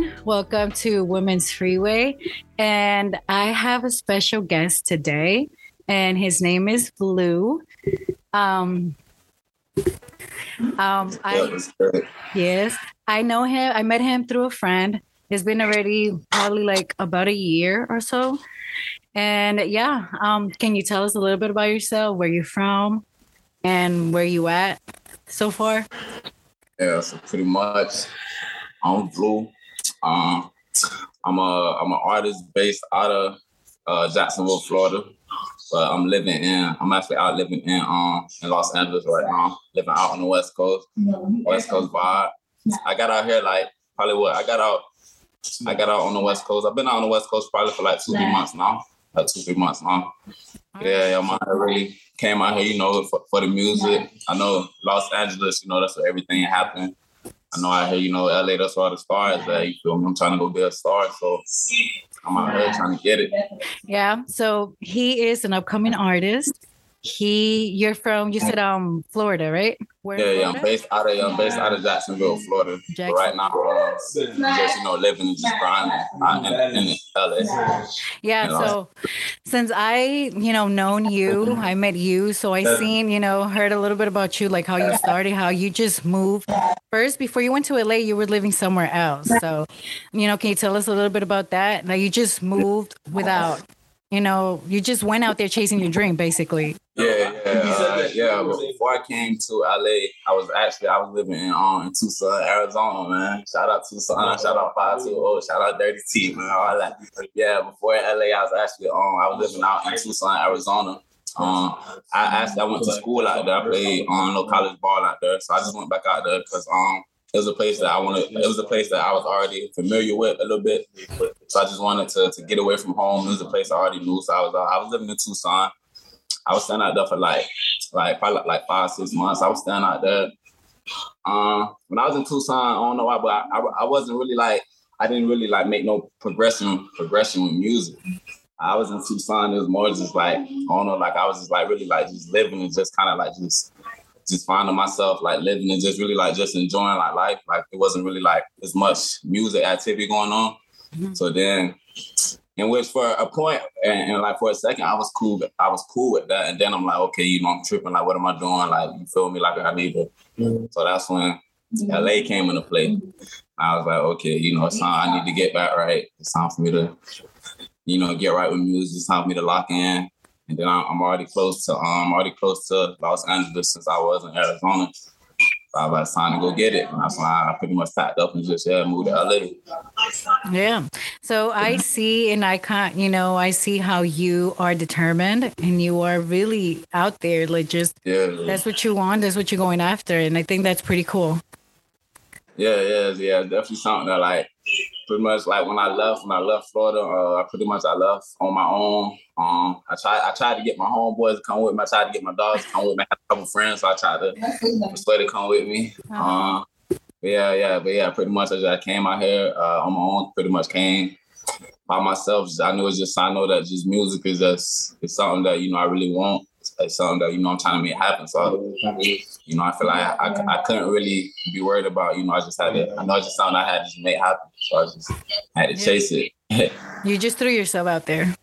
Everyone. Welcome to Women's Freeway. And I have a special guest today, and his name is Vleu. Um, um, I, yes, I know him. I met him through a friend. It's been already probably like about a year or so. And yeah, um, can you tell us a little bit about yourself, where you're from, and where you at so far? Yeah, so pretty much I'm Vleu. Um, I'm a I'm an artist based out of uh, Jacksonville, Florida, but I'm living in I'm actually out living in um in Los Angeles right now, living out on the West Coast, West Coast vibe. I got out here like probably what I got out I got out on the West Coast. I've been out on the West Coast probably for like two three months now, like two three months now. Yeah, yeah, I really came out here, you know, for, for the music. I know Los Angeles, you know, that's where everything happened. I know I hear, you know, LA, that's where the stars. You feel me? I'm trying to go be a star. So I'm out here trying to get it. Yeah. So he is an upcoming artist. He, you're from, you said um Florida, right? Where yeah, yeah, I'm based out of I'm based out of Jacksonville, Florida. Jackson. right now, um, just you know, living and just grinding uh, in, in LA. Yeah. You know? So since I, you know, known you, I met you, so I seen, you know, heard a little bit about you, like how you started, how you just moved. First, before you went to LA, you were living somewhere else. So, you know, can you tell us a little bit about that? Like you just moved without you know, you just went out there chasing your dream, basically. Yeah, yeah, uh, yeah. Before I came to LA, I was actually I was living in um Tucson, Arizona, man. Shout out Tucson, shout out Five Two O, shout out Dirty T, man. All that. Yeah, before LA, I was actually um I was living out in Tucson, Arizona. Um, I actually I went to school out there. I played um, no college ball out there, so I just went back out there because um it was a place that I wanted. It was a place that I was already familiar with a little bit. So I just wanted to, to get away from home. It was a place I already knew. So I was uh, I was living in Tucson. I was staying out there for like like probably like five six months. I was staying out there. Um, when I was in Tucson, I don't know why, but I, I, I wasn't really like I didn't really like make no progression progression with music. I was in Tucson. It was more just like I don't know, like I was just like really like just living and just kind of like just just finding myself like living and just really like just enjoying like life. Like it wasn't really like as much music activity going on. Mm-hmm. So then, in which for a point and, and, like for a second, I was cool. I was cool with that, and then I'm like, okay, you know, I'm tripping. Like, what am I doing? Like, you feel me? Like I need to. Mm-hmm. So that's when LA came into play. I was like, okay, you know, it's time I need to get back right. It's time for me to, you know, get right with music. It's time for me to lock in and then I'm already close to um already close to Los Angeles since I was in Arizona. So I was time to go get it. And that's why I pretty much packed up and just yeah, moved to LA. Yeah. So I see and I can't, you know, I see how you are determined and you are really out there, like just yeah, that's what you want, that's what you're going after. And I think that's pretty cool. Yeah, yeah, yeah. Definitely something that like pretty much like when I left, when I left Florida, uh, I pretty much I left on my own. Um, I tried, I tried to get my homeboys to come with me. I tried to get my dogs to come with me. I had a couple friends, so I tried to persuade to come with me. Uh, yeah, yeah, but yeah, pretty much as I came out here uh, on my own, pretty much came by myself. I know it's just I know that just music is just it's something that you know I really want something that you know I'm trying to make happen. So you know, I feel like I, I, I couldn't really be worried about. You know, I just had to. I know it's just something I had to make happen. So I just had to chase it. you just threw yourself out there.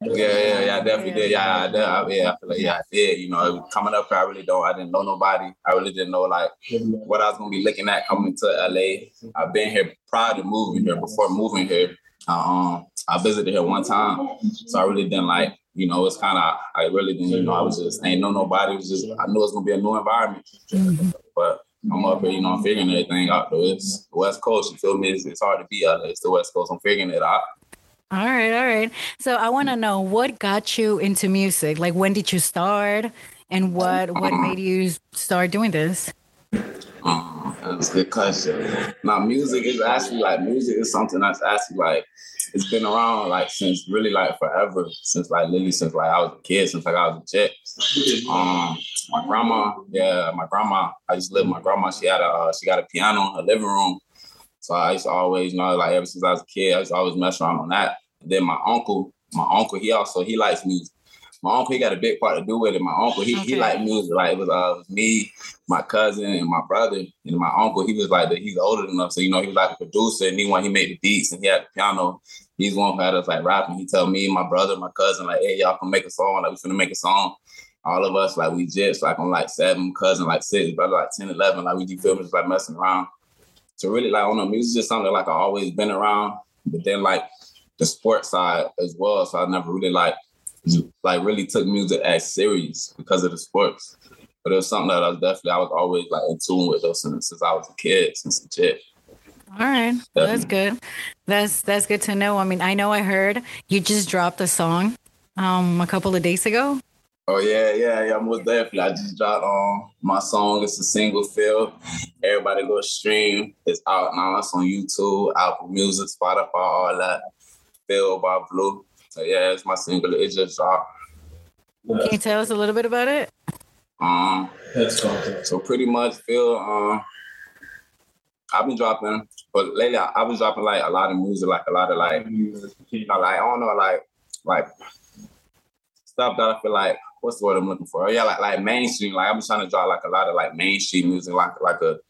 Yeah, yeah, yeah, I definitely did. Yeah, I, did. I, yeah, I feel like yeah, I did. You know, coming up here, I really don't. I didn't know nobody. I really didn't know like what I was gonna be looking at coming to LA. I've been here prior to moving here. Before moving here, um, I visited here one time, so I really didn't like you know, it's kind of, I really didn't, you know, I was just, ain't know nobody. It was just, I knew it was going to be a new environment. But I'm up here, you know, I'm figuring everything out, though. It's the West Coast, you feel me? It's, it's hard to be out there. It's the West Coast. I'm figuring it out. All right, all right. So I want to know what got you into music? Like, when did you start? And what what made you start doing this? Um, that's a good question. Now, music is actually like music is something that's actually like it's been around like since really like forever. Since like literally since like I was a kid, since like I was a chick. Um, my grandma, yeah, my grandma. I used to live with my grandma. She had a uh, she got a piano in her living room. So I used to always you know like ever since I was a kid, I to always mess around on that. Then my uncle, my uncle, he also he likes music. My uncle he got a big part to do with it. My uncle he okay. he liked music. Like it was uh it was me, my cousin, and my brother, and my uncle. He was like the, he's older than us, so you know he was like the producer, and he one he made the beats, and he had the piano. He's one who had us like rapping. He told me, my brother, my cousin, like, hey, y'all can make a song. Like we finna make a song. All of us, like we just like on like seven, cousin like six, brother like 10, 11, like we do just like messing around. So really like on the music just something like I always been around. But then like the sports side as well. So I never really like like really took music as serious because of the sports. But it was something that I was definitely I was always like in tune with those since, since I was a kid, since a kid. All right, well, that's good. That's that's good to know. I mean, I know I heard you just dropped a song um a couple of days ago. Oh yeah, yeah, yeah. Most definitely. I just dropped on um, my song. It's a single feel. Everybody go stream. It's out now. It's on YouTube, Apple Music, Spotify, all that. Feel by Vleu. So yeah, it's my single. It just dropped. Can you tell us a little bit about it? Um, so pretty much feel um I've been dropping, but lately I, I dropping like a lot of music, like a lot of like, you know, like I don't know, like like stuff that I feel like what's the word I'm looking for? Oh, yeah, like like mainstream. Like I'm trying to drop like a lot of like mainstream music, like like a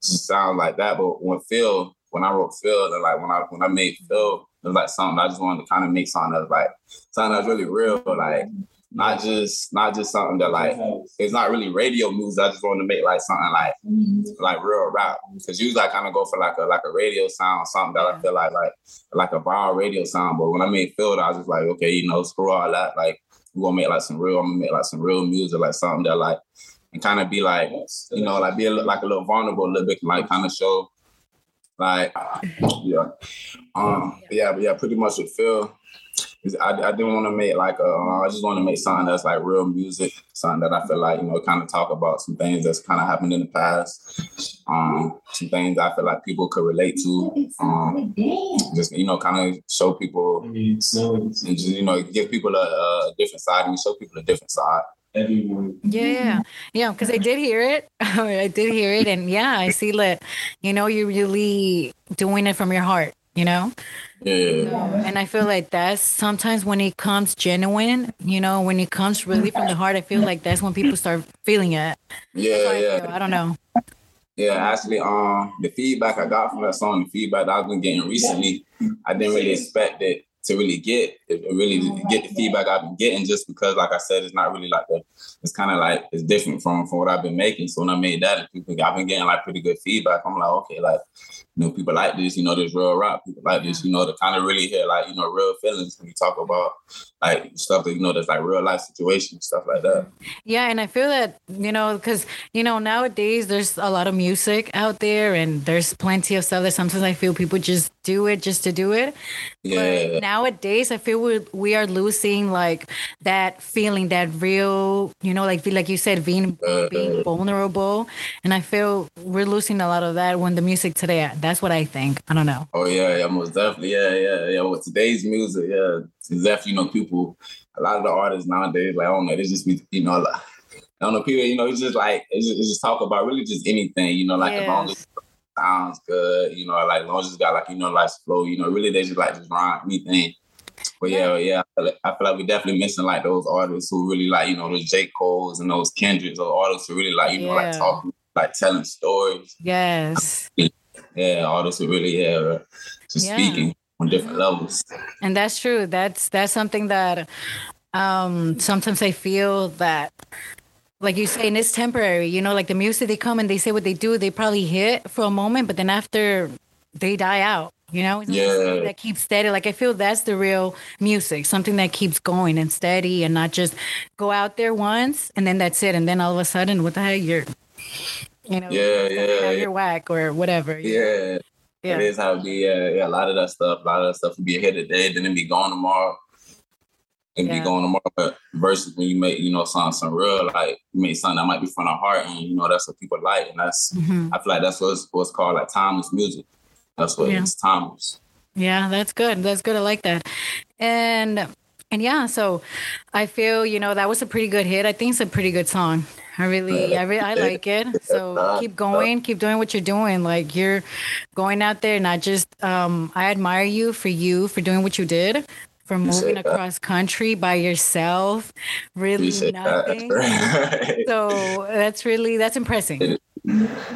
sound like that. But when Feel, when I wrote Feel, and like when I when I made Feel, it was like something I just wanted to kind of make something that's like something that's really real, like not just not just something that like it's not really radio music. I just wanted to make like something like mm-hmm. like real rap. Cause usually I kind of go for like a like a radio sound, something that I feel like like like a viral radio sound. But when I made Feel, I was just like, okay, you know, screw all that. Like we're gonna make like some real, I'm gonna make like some real music, like something that like and kind of be like, you know, like be a, like a little vulnerable a little bit, like kind of show, like, yeah, um, yeah, but yeah, pretty much with Feel. I, I didn't want to make like a, uh, I just want to make something that's like real music, something that I feel like you know kind of talk about some things that's kind of happened in the past, um, some things I feel like people could relate to, um, just you know kind of show people and just you know give people a, a different side and show people a different side. Yeah, yeah, because I did hear it. I did hear it, and yeah, I see that. You know, you're really doing it from your heart. You know, yeah. And I feel like that's sometimes when it comes genuine, you know, when it comes really from the heart, I feel like that's when people start feeling it. Yeah, yeah. I, I, don't know. Yeah, actually, um, the feedback I got from that song, the feedback that I've been getting recently, I didn't really expect it to really get really oh, get the feedback I've been getting just because like I said it's not really like the it's kind of like it's different from from what I've been making. So when I made that people I've been getting like pretty good feedback. I'm like okay like you know people like this you know there's real rap people like this you know to kind of really hear like you know real feelings when you talk about like stuff that you know that's like real life situations stuff like that. Yeah and I feel that you know because you know nowadays there's a lot of music out there and there's plenty of stuff that sometimes I feel people just do it just to do it. Yeah. but nowadays I feel we we are losing like that feeling, that real, you know, like like you said, being being uh. vulnerable, and I feel we're losing a lot of that when the music today. That's what I think. I don't know. Oh yeah, yeah, most definitely, yeah, yeah, yeah. With today's music, yeah, definitely you know people. A lot of the artists nowadays, like I don't know, they just be you know like. I don't know, people, you know, it's just like, it's just, it's just talk about really just anything, you know, like yes. as long as sounds good, you know, like as long as it's got like, you know, like flow, you know, really they just like just rhyme anything. But yeah, yeah, I feel, like, I feel like we definitely missing like those artists who really like, you know, those J. Cole's and those Kendricks, or artists who really like, you know, like talking, like telling stories. Yes. Yeah, artists who really, yeah, just yeah. speaking on different levels. And that's true. That's that's something that um sometimes I feel that like you say, and it's temporary, you know, like the music they come and they say what they do, they probably hit for a moment, but then after they die out. You know, yeah. that keeps steady. Like I feel that's the real music, something that keeps going and steady, and not just go out there once and then that's it, and then all of a sudden, what the heck, you're, you know, yeah, yeah, you're whack or whatever. Yeah, yeah, it is how it be. Yeah, yeah, a lot of that stuff, a lot of that stuff will be here today, then it be gone tomorrow, and yeah. be going tomorrow. But versus when you make, you know, something some real, like you make something that might be from the heart, and you know that's what people like, and that's mm-hmm. I feel like that's what's what's called like timeless music. That's what yeah. it's timeless. Yeah, that's good. That's good. I like that. And and yeah, so I feel you know that was a pretty good hit. I think it's a pretty good song. I really, I really, I like it. So keep going, keep doing what you're doing. Like you're going out there, not just. Um, I admire you for you for doing what you did, for moving across country by yourself, really Appreciate nothing. That. so that's really that's impressive. Yeah,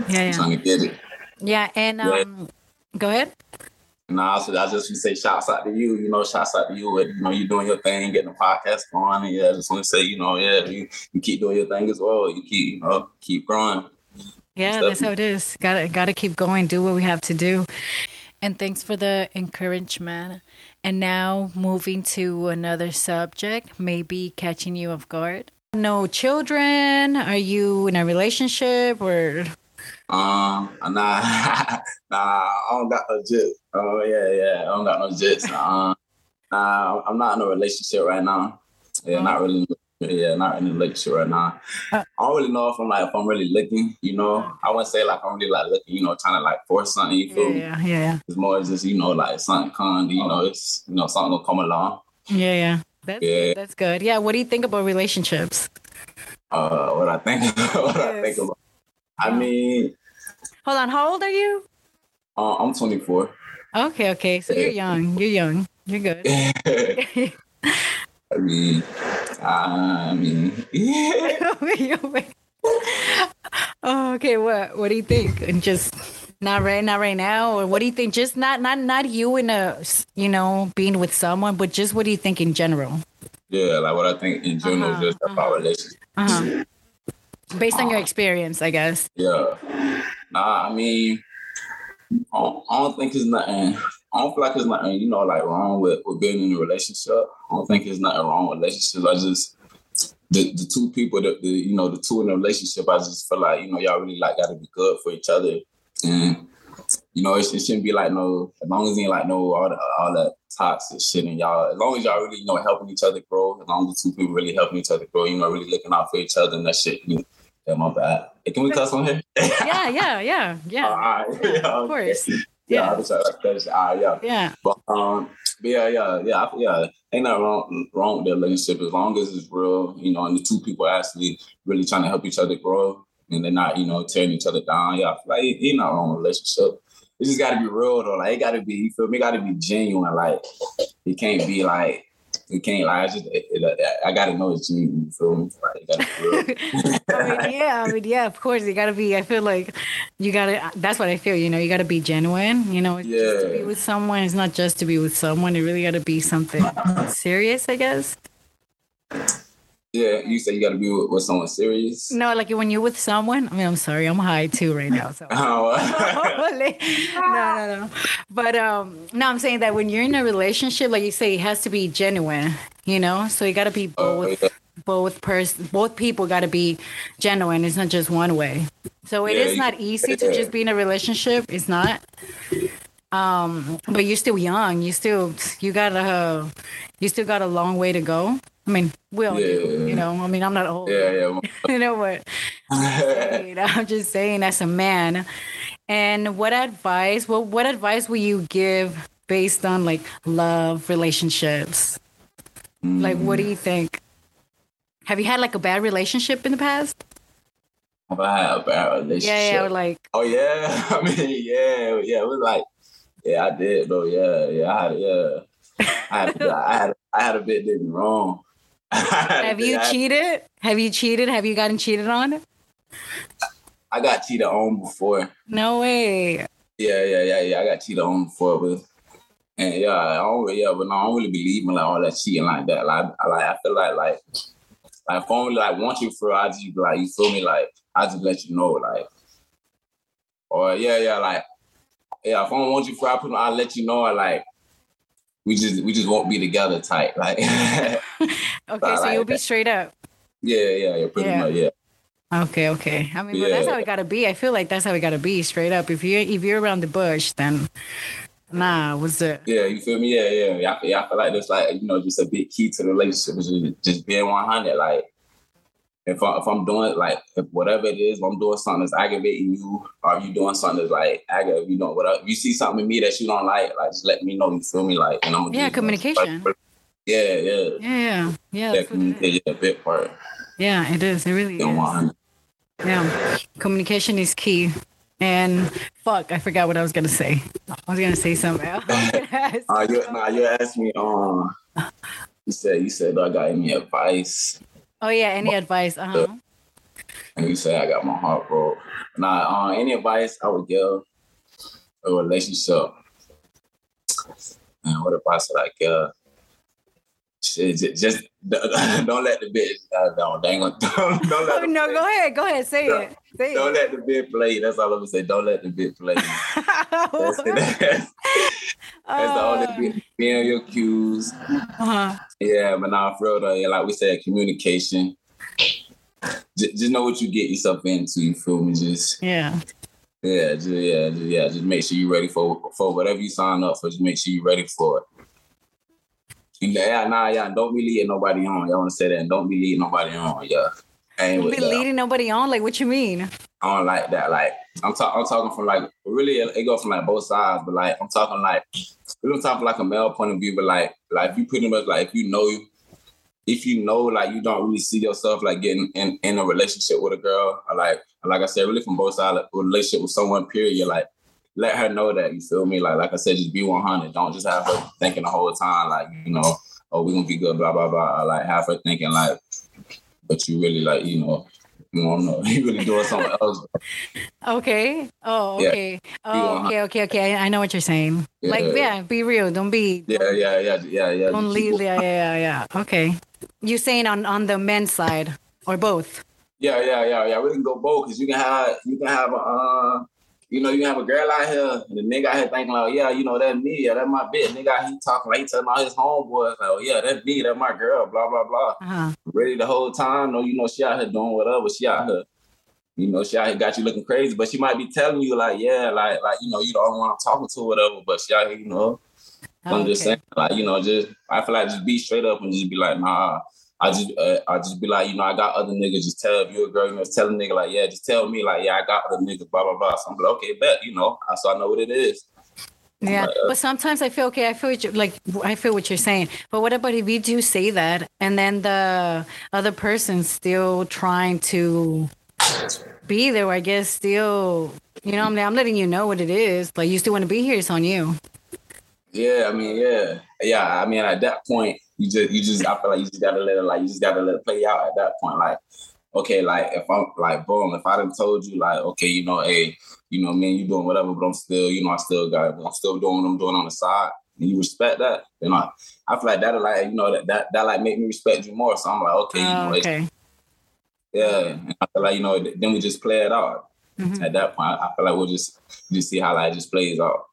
yeah. Trying to get it. Yeah, and um, go ahead. No, I just, want to say shouts out to you. You know, shouts out to you. And, you know, you're doing your thing, getting the podcast going. And yeah, I just want to say, you know, yeah, you, you keep doing your thing as well. You keep, you know, keep growing. Yeah, that's how it is. Gotta gotta keep going. Do what we have to do. And thanks for the encouragement. And now moving to another subject, maybe catching you off guard. No children? Are you in a relationship or? Um, nah, nah, I don't got no jits. Oh yeah, yeah, I don't got no jits. Uh, nah, I'm not in a relationship right now. Yeah, not really yeah, not in a relationship right now. Uh, I don't really know if I'm like if I'm really looking, you know. I wouldn't say like I'm really like looking, you know, trying to like force something, you feel yeah, me? Yeah, It's more just, you know, like something come, you know, it's you know, something will come along. Yeah, yeah. That's yeah. Good. that's good. Yeah. What do you think about relationships? Uh what I think what yes. I think about. I mean Hold on, how old are you? Uh, I'm 24. Okay, okay. So you're young. You're young. You're good. I mean, I mean, yeah. oh, okay. What What do you think? And just not right, not right now, or what do you think? Just not, not, not you in a, you know, being with someone, but just what do you think in general? Yeah, like what I think in general, uh-huh, just uh-huh. about relationships. Uh-huh. Based on your experience, I guess. Yeah. Nah, I mean, I don't, I don't think it's nothing I don't feel like there's nothing, you know, like wrong with, with being in a relationship. I don't think there's nothing wrong with relationships. I just the, the two people that the you know the two in a relationship, I just feel like you know y'all really like got to be good for each other, and you know it, it, shouldn't be like no as long as you ain't like no all the, all that toxic shit and y'all as long as y'all really you know helping each other grow, as long as the two people really helping each other grow, you know really looking out for each other and that shit. You know, yeah, my bad. Can we cuss on here? yeah, yeah, yeah, yeah. All right. Yeah, yeah, of course yeah, yeah. like that's ah yeah. Yeah. But um but yeah, yeah, yeah, yeah. Ain't nothing wrong wrong with the relationship as long as it's real, you know, and the two people actually really trying to help each other grow and they're not, you know, tearing each other down. Yeah, like ain't not wrong with relationship. It just gotta be real though. Like it gotta be, you feel me? It gotta be genuine. Like it can't be like you can't lie. Just, it, it, uh, I gotta know it's you. You feel me? Like, I mean, yeah, I mean, yeah. Of course, you gotta be. I feel like you gotta. That's what I feel. You know, you gotta be genuine. You know, yeah. just to be with someone. It's not just to be with someone. It really gotta be something serious. I guess. Yeah, you say you got to be with, with, someone serious. No, like when you're with someone. I mean, I'm sorry, I'm high too right now. So. oh. no, no, no. But um, no, I'm saying that when you're in a relationship, like you say, it has to be genuine. You know, so you got to be oh, both. Oh, yeah. Both person, both people got to be genuine. It's not just one way. So it yeah, is not easy to just be in a relationship. It's not. Um, but you're still young. You still you got a you still got a long way to go. I mean, we all yeah. do, you know. I mean, I'm not old. Yeah, yeah. you know what? I'm just saying, as a man. And what advice? Well, what advice will you give based on like love relationships? Mm. Like, what do you think? Have you had like a bad relationship in the past? Have I had a bad relationship? Yeah, yeah. Like, oh yeah. I mean, yeah, yeah. It was like, yeah, I did though. Yeah, yeah. I had, yeah. I had, I had, I had a bit did me wrong. Have you cheated? Have you cheated? Have you gotten cheated on? I got cheated on before. No way. Yeah, yeah, yeah, yeah. I got cheated on before, but and yeah, I don't, yeah, but no, I don't really believe in like all that cheating like that. Like, I like, I feel like like like if I only like want you for, I just like you feel me, like I just let you know, like, or yeah, yeah, like yeah, if I don't want you for, I put, I'll let you know, like we just we just won't be together tight. Like okay, so, you'll be straight up. Yeah, yeah, yeah, pretty yeah. much, yeah. Okay, okay. I mean, yeah. that's how it gotta be. I feel like that's how it gotta be, straight up. If you if you're around the bush, then nah, what's it? Yeah, you feel me? Yeah, yeah. Yeah, I feel, yeah, I feel like that's like you know just a big key to the relationship is just, just being one hundred. Like if, I, if I'm doing like if whatever it is, if I'm doing something that's aggravating you, or you doing something that's like aggravating, you know, whatever. If you see something in me that you don't like, like just let me know. You feel me? Like, and I'm yeah, communication. Like, yeah, yeah, yeah, yeah, yeah. yeah communication, yeah, big part. Yeah, it is. It really is. Yeah, communication is key. And fuck, I forgot what I was gonna say. I was gonna say something else. uh, you, nah, you asked me. Um, You said you said I got any advice. Oh yeah, any advice? Uh huh. And you say I got my heart broke. Nah, uh, any advice I would give a relationship. And what advice would I give? Shit, just, just don't let the bitch. Uh, don't, ain't gonna, don't, don't let oh, no, go ahead, go ahead, say don't, it. Say don't it. let the bitch play. That's all I'm gonna say. Don't let the bitch play. That's, that's, that's the only thing. Be on your cues. uh-huh. Yeah, but now for real though, yeah, like we said, communication. Just, just know what you get yourself into. You feel me? Just Yeah. yeah, just, yeah, just, yeah. Just make sure you're ready for for whatever you sign up for. Just make sure you're ready for it. Yeah, nah, yeah. Don't be leading nobody on. Y'all want to say that? Don't be leading nobody on. Yeah, I ain't Don't be that. leading nobody on. Like, what you mean? I don't like that. Like I'm, ta- I'm talking from like really it goes from like both sides, but like I'm talking like we don't talk like a male point of view, but like like you pretty much like if you know if you know like you don't really see yourself like getting in, in a relationship with a girl, or like like I said, really from both sides, like, relationship with someone, period, you're like let her know that you feel me. Like like I said, just be 100. Don't just have her thinking the whole time like you know, oh we're gonna be good, blah blah blah. Or, like have her thinking like, but you really like you know. Don't know. You really doing something else. Okay. Oh, Yeah. okay. Oh, okay, okay, okay. I, I know what you're saying. Like, Yeah. yeah, be real. Don't be. Yeah, yeah, yeah, yeah, yeah. Don't lead. Yeah, yeah, yeah. Okay. You saying on on the men's side or both? Yeah, yeah, yeah, yeah. We can go both because you can have you can have a uh, you know, you have a girl out here and the nigga out here thinking like, yeah, you know, that me, yeah, that's my bitch. Nigga he talking like he telling all his homeboys, like, oh yeah, that me, that my girl, blah blah blah. Uh-huh. Ready the whole time. No, you know, she out here doing whatever. She out here, you know, she out here got you looking crazy, but she might be telling you like, yeah, like, like you know, you don't want I'm talking to, whatever. But she out here, you know, I'm just saying, like, you know, just I feel like just be straight up and just be like, nah. I just uh, I just be like, you know, I got other niggas. Just tell if you a girl, you know, tell a nigga like, yeah, just tell me like, yeah, I got other niggas, blah blah blah. So I'm like, okay, bet, you know, so I know what it is. Yeah, Like, uh, but sometimes I feel okay. I feel like I feel what you're saying. But what about if you do say that and then the other person's still trying to be there? I guess still, you know, I'm, I'm letting you know what it is. Like you still want to be here. It's on you. Yeah, I mean, yeah, yeah. I mean, at that point, you just, you just, I feel like you just gotta let it, like, you just gotta let it play out. At that point, like, okay, like, if I'm like, boom, if I done told you, like, okay, you know, hey, you know, man, you doing whatever, but I'm still, you know, I still got, I'm still doing what I'm doing on the side, and you respect that, then I, I feel like that'll, like, you know, that that that like make me respect you more. So I'm like, okay, you Oh, know, okay. yeah. And I feel like, you know, then we just play it out. Mhm. At that point, I feel like we'll just just see how like it just plays out.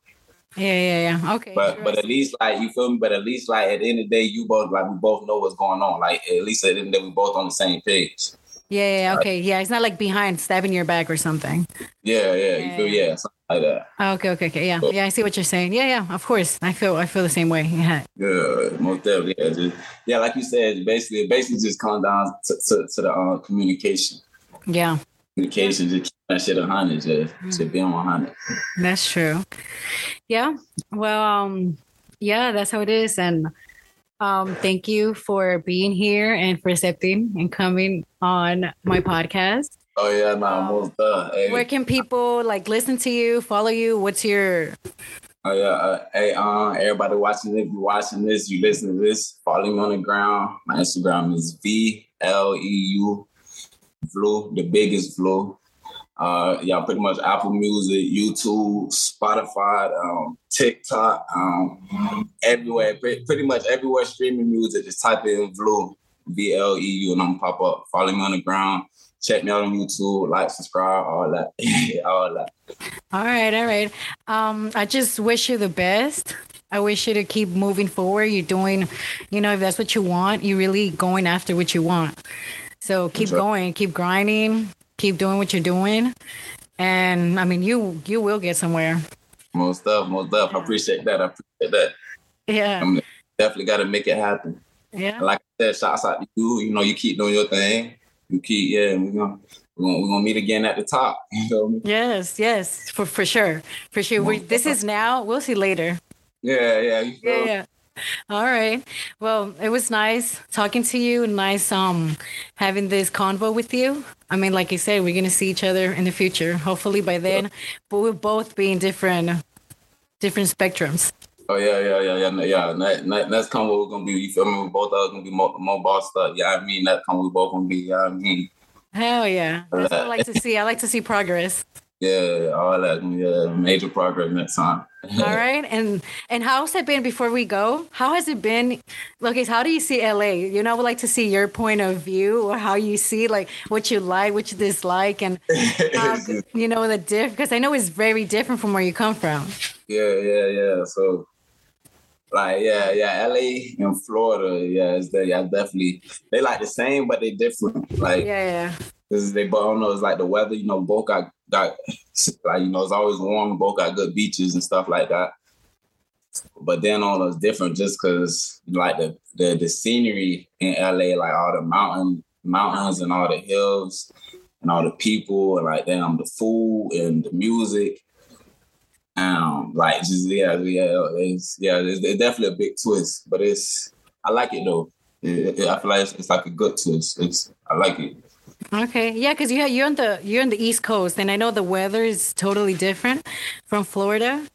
Yeah, yeah, yeah. Okay. But but at least like you feel me. But at least like at the end of the day, you both like we both know what's going on. Like at least at the end of the day, we both on the same page. yeah, yeah, yeah, okay. Yeah, it's not like behind stabbing your back or something. Yeah, yeah. You feel Yeah. yeah, like that. Okay, okay, okay. Yeah, yeah. I see what you're saying. Yeah, yeah. Of course, I feel I feel the same way. Yeah. Yeah, most definitely. Yeah, just, yeah, like you said, basically, it basically just comes down to, to, to the uh, communication. Yeah. Communication, just keep that shit a hundred, just to be on one hundred. That's true. Yeah. Well, um, yeah, that's how it is. And um, thank you for being here and for accepting and coming on my podcast. Oh yeah, nah, most uh, hey, Where can people like listen to you, follow you? What's your Oh yeah, uh, hey, uh, everybody watching this, you watching this, you listen to this, follow me on the ground. My Instagram is V L E U Vleu, the biggest Vleu. Uh, yeah, pretty much Apple Music, YouTube, Spotify, um, TikTok, um, everywhere, pre- pretty much everywhere streaming music. Just type in Vleu, V L E U, and I'm pop up. Follow me on the ground. Check me out on YouTube, like, subscribe, all that, all that. all right, all right. Um, I just wish you the best. I wish you to keep moving forward. You're doing, you know, if that's what you want, you're really going after what you want. So keep Sure. going, keep grinding, keep doing what you're doing. And I mean you you will get somewhere. Most stuff, most stuff. I appreciate that. I appreciate that. Yeah. I'm definitely got to make it happen. Yeah. And like I said, shouts out to you. You know, you keep doing your thing. You keep, yeah. We're gonna we're gonna, we're gonna meet again at the top. You? Yes, yes, for for sure, for sure. We, this is now. We'll see later. Yeah, yeah. Yeah, yeah. All right. Well, it was nice talking to you. Nice um having this convo with you. I mean, like I said, we're gonna see each other in the future. Hopefully by then, but we'll both be in different different spectrums. Oh yeah, yeah, yeah, yeah, yeah. That, that, that's come what we're gonna be. You feel me? We both are gonna be more, more bossed up. Yeah, I mean that come we both gonna be. Yeah, I mean. Hell yeah, that's what I like to see. I like to see progress. Yeah, all that. Yeah, major progress next time. all right, and and how's it been before we go? How has it been? Okay, how do you see LA? You know, I would like to see your point of view or how you see like what you like, what you dislike, and how, you know the diff. Because I know it's very different from where you come from. Yeah, yeah, yeah. So like yeah, yeah, LA and Florida, yeah, it's the, yeah, definitely they like the same, but they different. Like yeah, yeah. Cause they both don't know it's like the weather, you know, both got got like you know it's always warm, both got good beaches and stuff like that. But then all those different just cause like the, the the scenery in LA, like all the mountain mountains and all the hills and all the people and like damn the food and the music um, like just yeah, yeah, it's yeah, it's, it's, definitely a big twist, but it's I like it though. It, it, I feel like it's, it's, like a good twist. It's I like it. Okay, yeah, because you you're on the you're on the East Coast, and I know the weather is totally different from Florida.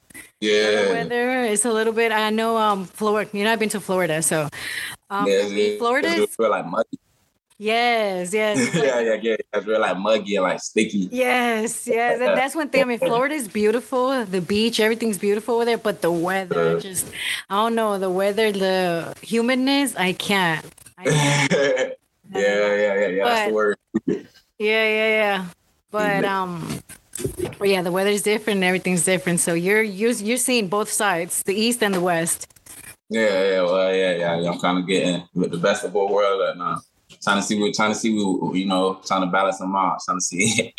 Yeah, the weather is a little bit. I know um Florida. You know, I've been to Florida, so um, yeah, Florida is like muddy. Yes, yes. yeah, yeah, yeah. It's real like muggy and like sticky. Yes, yes. And that's one thing. I mean, Florida is beautiful. The beach, everything's beautiful over there, but the weather, uh, just I don't know. The weather, the humidness, I can't. I can't. yeah, yeah, yeah, yeah. But, that's the word. yeah, yeah, yeah. But um, yeah, the weather's different. And everything's different. So you're you're you're seeing both sides, the east and the west. Yeah, yeah, well, yeah, yeah. I'm kind of getting with the best of both worlds right now trying to see what trying to see you know, trying to balance them out, trying to see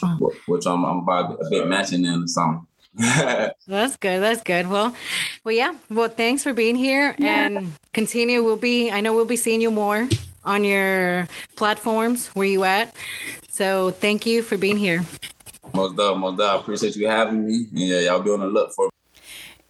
which I'm, I'm about a bit matching in or something. that's good. That's good. Well, well, yeah. Well, thanks for being here and continue. We'll be. I know we'll be seeing you more on your platforms. Where you at? So thank you for being here. Most of, most of. I appreciate you having me. Yeah, y'all be on the look for.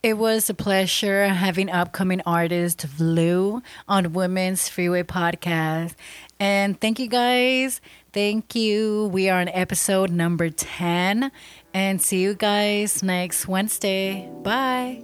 It was a pleasure having upcoming artist Vleu on Women's Freeway Podcast. And thank you guys. Thank you. We are on episode number 10. And see you guys next Wednesday. Bye.